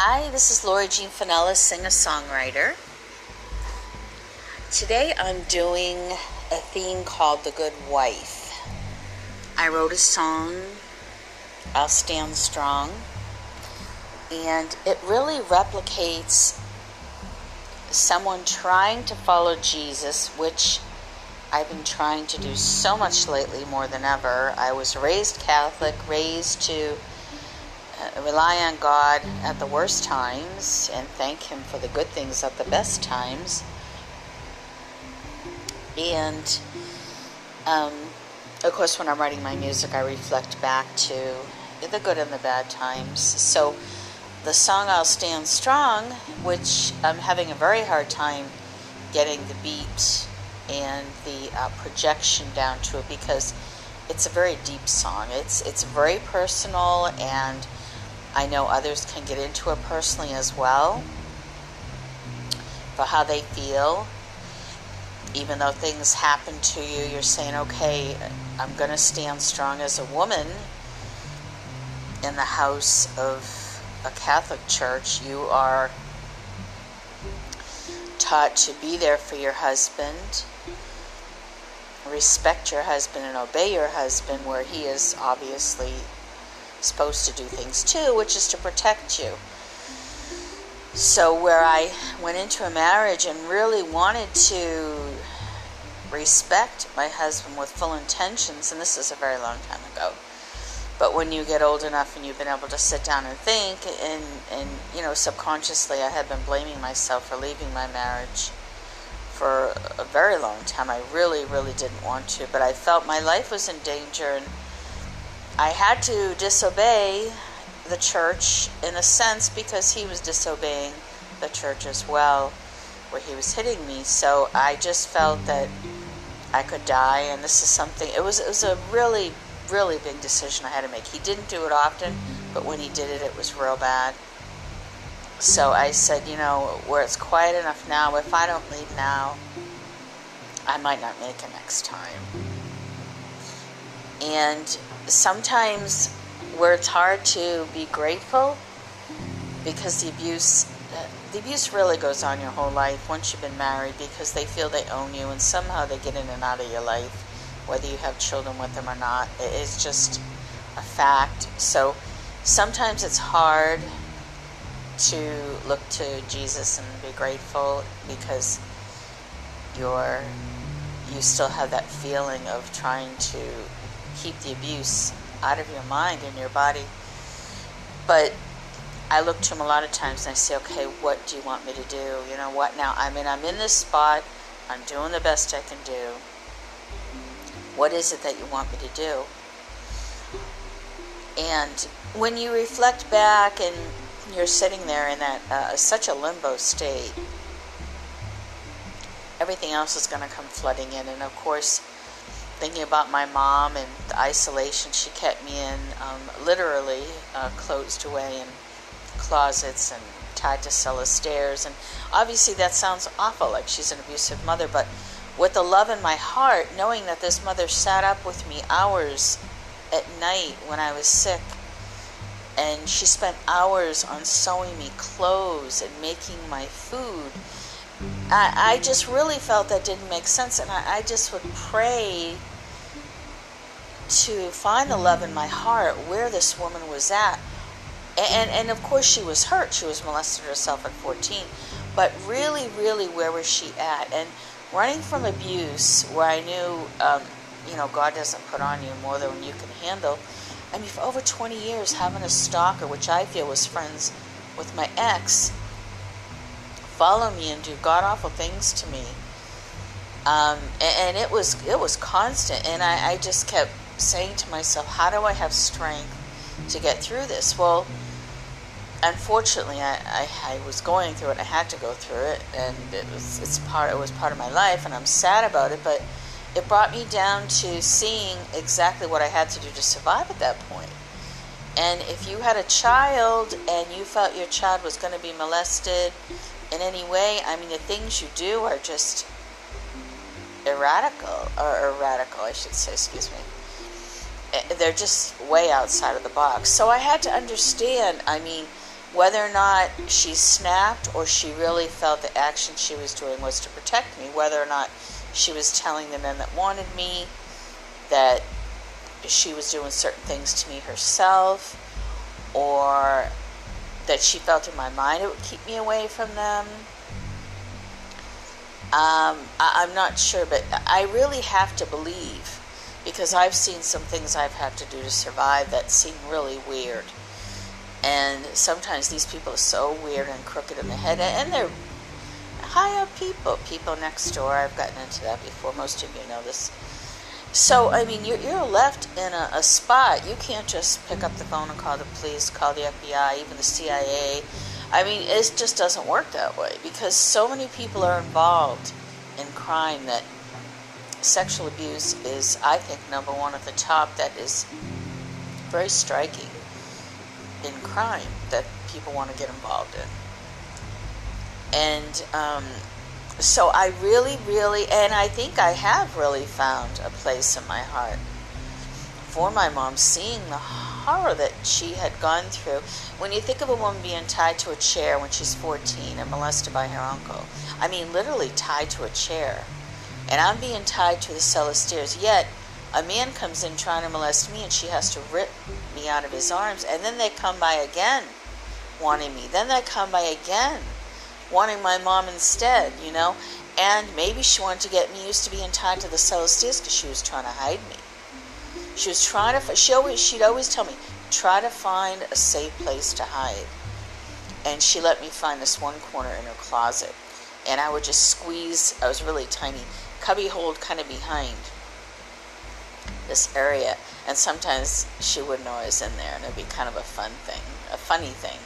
Hi, this is Lori Jean Finella, singer songwriter. Today I'm doing a theme called The Good Wife. I wrote a song, I'll Stand Strong, and it really replicates someone trying to follow Jesus, which I've been trying to do so much lately more than ever. I was raised Catholic, raised to rely on God at the worst times and thank Him for the good things at the best times. And um, of course, when I'm writing my music, I reflect back to the good and the bad times. So the song I'll Stand Strong, which I'm having a very hard time getting the beat and the uh, projection down to it because it's a very deep song. It's it's very personal and I know others can get into it personally as well for how they feel. Even though things happen to you, you're saying, okay, I'm going to stand strong as a woman in the house of a Catholic church. You are taught to be there for your husband, respect your husband, and obey your husband, where he is obviously supposed to do things too, which is to protect you. So, where I went into a marriage and really wanted to respect my husband with full intentions, and this is a very long time ago. But when you get old enough and you've been able to sit down and think, and, and you know, subconsciously, I had been blaming myself for leaving my marriage for a very long time. I really, really didn't want to, but I felt my life was in danger and I had to disobey the church in a sense because he was disobeying the church as well, where he was hitting me. So I just felt that I could die, and this is something. It was it was a really really big decision I had to make. He didn't do it often, but when he did it, it was real bad. So I said, you know, where it's quiet enough now, if I don't leave now, I might not make it next time. And sometimes where it's hard to be grateful because the abuse uh, the abuse really goes on your whole life once you've been married because they feel they own you and somehow they get in and out of your life whether you have children with them or not. It's just a fact. So sometimes it's hard to look to Jesus and be grateful because you're you still have that feeling of trying to keep the abuse out of your mind and your body. But I look to him a lot of times and I say, okay, what do you want me to do? You know, what now? I mean, I'm in this spot. I'm doing the best I can do. What is it that you want me to do? And when you reflect back and you're sitting there in that uh, such a limbo state, everything else is going to come flooding in. And of course, thinking about my mom and the isolation she kept me in, um, literally uh, closed away in closets and tied to cellar stairs. And obviously, that sounds awful, like she's an abusive mother, but with the love in my heart, knowing that this mother sat up with me hours at night when I was sick, and she spent hours on sewing me clothes and making my food I, I just really felt that didn't make sense, and I, I just would pray to find the love in my heart where this woman was at. And, and of course, she was hurt. She was molested herself at 14. But really, really, where was she at? And running from abuse, where I knew, um, you know, God doesn't put on you more than you can handle. I mean, for over 20 years, having a stalker, which I feel was friends with my ex, follow me and do god awful things to me. Um, and, and, it was it was constant, and I, I just kept saying to myself, how do I have strength to get through this? Well, unfortunately, I, I, I, was going through it. I had to go through it, and it was it's part it was part of my life, and I'm sad about it. But it brought me down to seeing exactly what I had to do to survive at that point. And if you had a child and you felt your child was going to be molested in any way. I mean, the things you do are just erratical, or radical, I should say, excuse me. Eh, they're just way outside of the box. So I had to understand, I mean, whether or not she snapped or she really felt the action she was doing was to protect me, whether or not she was telling the men that wanted me that she was doing certain things to me herself or that she felt in my mind it would keep me away from them. Um, I, I'm not sure, but I really have to believe because I've seen some things I've had to do to survive that seem really weird. And sometimes these people are so weird and crooked in the head, and they're high up people, people next door. I've gotten into that before. Most of you know this. So, I mean, you're, you're left in a, a spot. You can't just pick up the phone and call the police, call the FBI, even the CIA. I mean, it just doesn't work that way because so many people are involved in crime that sexual abuse is, I think, number one at the top. That is very striking in crime that people want to get involved in. And um, so I really, really, and I think I have really found a place in my heart for my mom, seeing the horror that she had gone through. When you think of a woman being tied to a chair when she's 14 and molested by her uncle, I mean, literally tied to a chair, and I'm being tied to the cellar stairs, yet a man comes in trying to molest me and she has to rip me out of his arms, and then they come by again wanting me. Then they come by again wanting my mom instead, you know. And maybe she wanted to get me used to being tied to the cellar stairs because she was trying to hide me. She was trying to. She always. She'd always tell me, try to find a safe place to hide. And she let me find this one corner in her closet, and I would just squeeze. I was really tiny, cubby hold kind of behind this area, and sometimes she wouldn't was in there, and it'd be kind of a fun thing, a funny thing.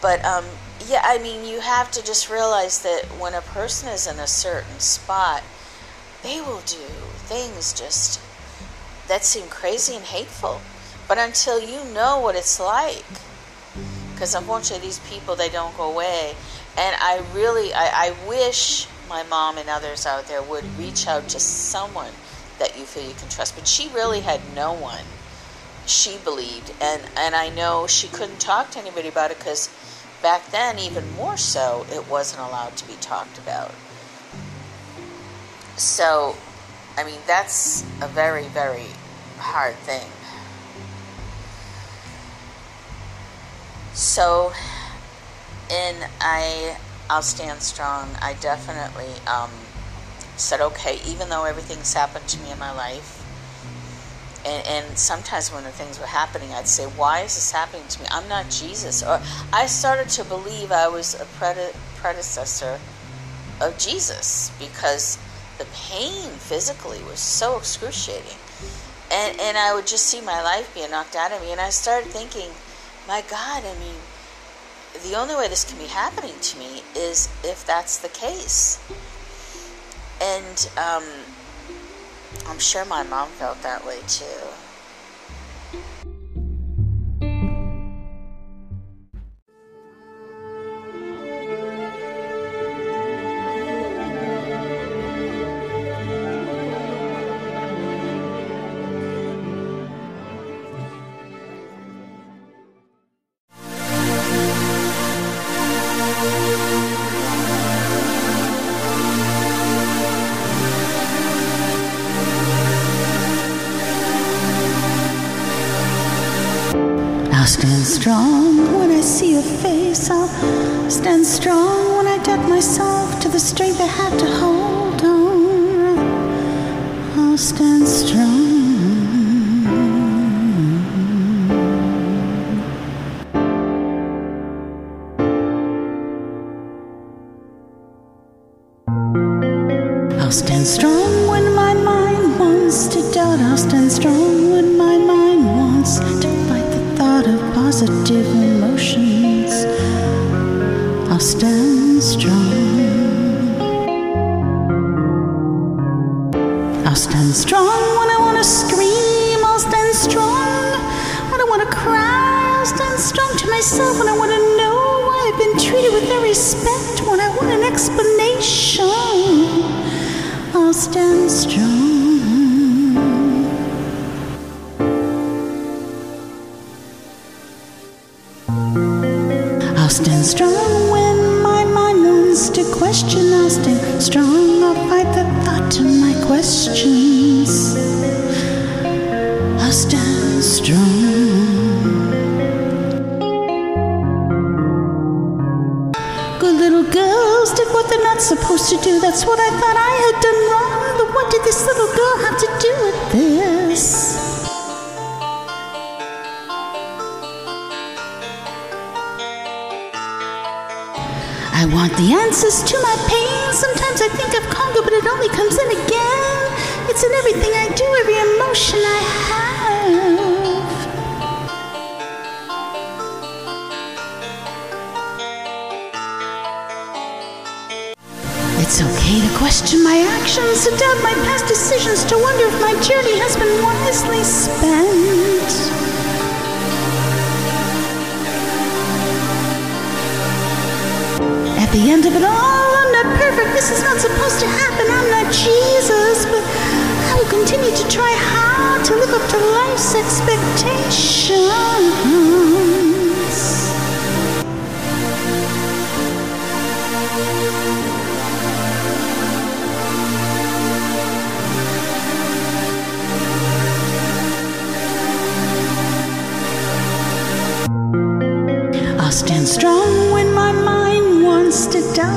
But um, yeah, I mean, you have to just realize that when a person is in a certain spot, they will do things just that seem crazy and hateful. But until you know what it's like, because unfortunately these people they don't go away, and I really I, I wish my mom and others out there would reach out to someone that you feel you can trust. But she really had no one. She believed, and and I know she couldn't talk to anybody about it because back then, even more so, it wasn't allowed to be talked about. So, I mean, that's a very, very hard thing. So, in I, I'll stand strong. I definitely um, said, okay, even though everything's happened to me in my life, and, and, sometimes when the things were happening, I'd say, Why is this happening to me? I'm not Jesus. Or I started to believe I was a prede- predecessor of Jesus because the pain physically was so excruciating. And, and I would just see my life being knocked out of me. And I started thinking, My God, I mean, the only way this can be happening to me is if that's the case. And, um, I'm sure my mom felt that way too. Strong when I see your face. I'll stand strong when I doubt myself to the strength I have to hold on. I'll stand strong. Positive emotions, I'll stand strong. I'll stand strong when I want to scream, I'll stand strong. When I want to cry, I'll stand strong to myself. When I want to know why I've been treated with no respect, when I want an explanation, I'll stand strong. Good little girls did what they're not supposed to do. That's what I thought I had done wrong. But what did this little girl have to do with this? I want the answers to my pain. Sometimes I think of Congo, but it only comes in again. It's in everything I do, every emotion I have. It's okay to question my actions, to doubt my past decisions, to wonder if my journey has been wisely spent. At the end of it all, I'm not perfect. This is not supposed to happen. I'm not Jesus, but I will continue to try hard to live up to life's expectations.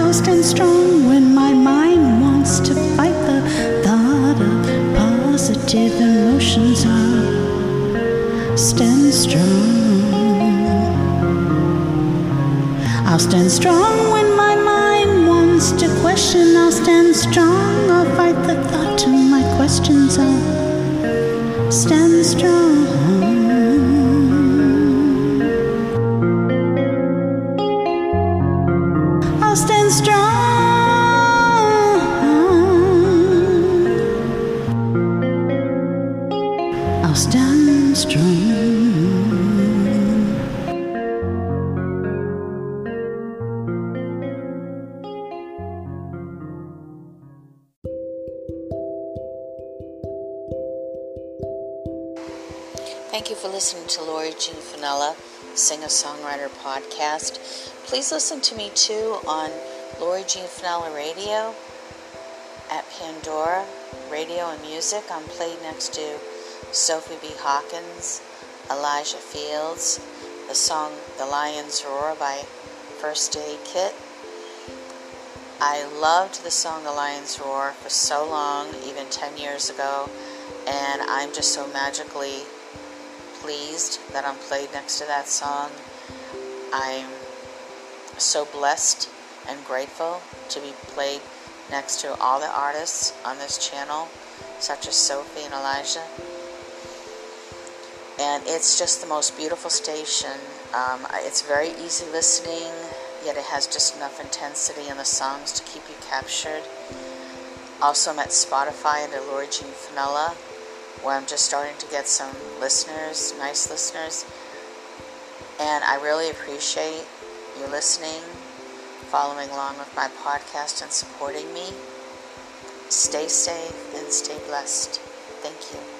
I'll stand strong when my mind wants to fight the thought of positive emotions. I'll stand strong. I'll stand strong for listening to Lori Jean Finella, Singer Songwriter Podcast. Please listen to me too on Lori Jean Finella Radio at Pandora Radio and Music. I'm played next to Sophie B. Hawkins, Elijah Fields, the song The Lion's Roar by First Aid Kit. I loved the song The Lion's Roar for so long, even 10 years ago, and I'm just so magically pleased that I'm played next to that song. I'm so blessed and grateful to be played next to all the artists on this channel, such as Sophie and Elijah. And it's just the most beautiful station. Um, it's very easy listening, yet it has just enough intensity in the songs to keep you captured. Also, I'm at Spotify under Lori Jean Finella, where I'm just starting to get some listeners, nice listeners. And I really appreciate you listening, following along with my podcast, and supporting me. Stay safe and stay blessed. Thank you.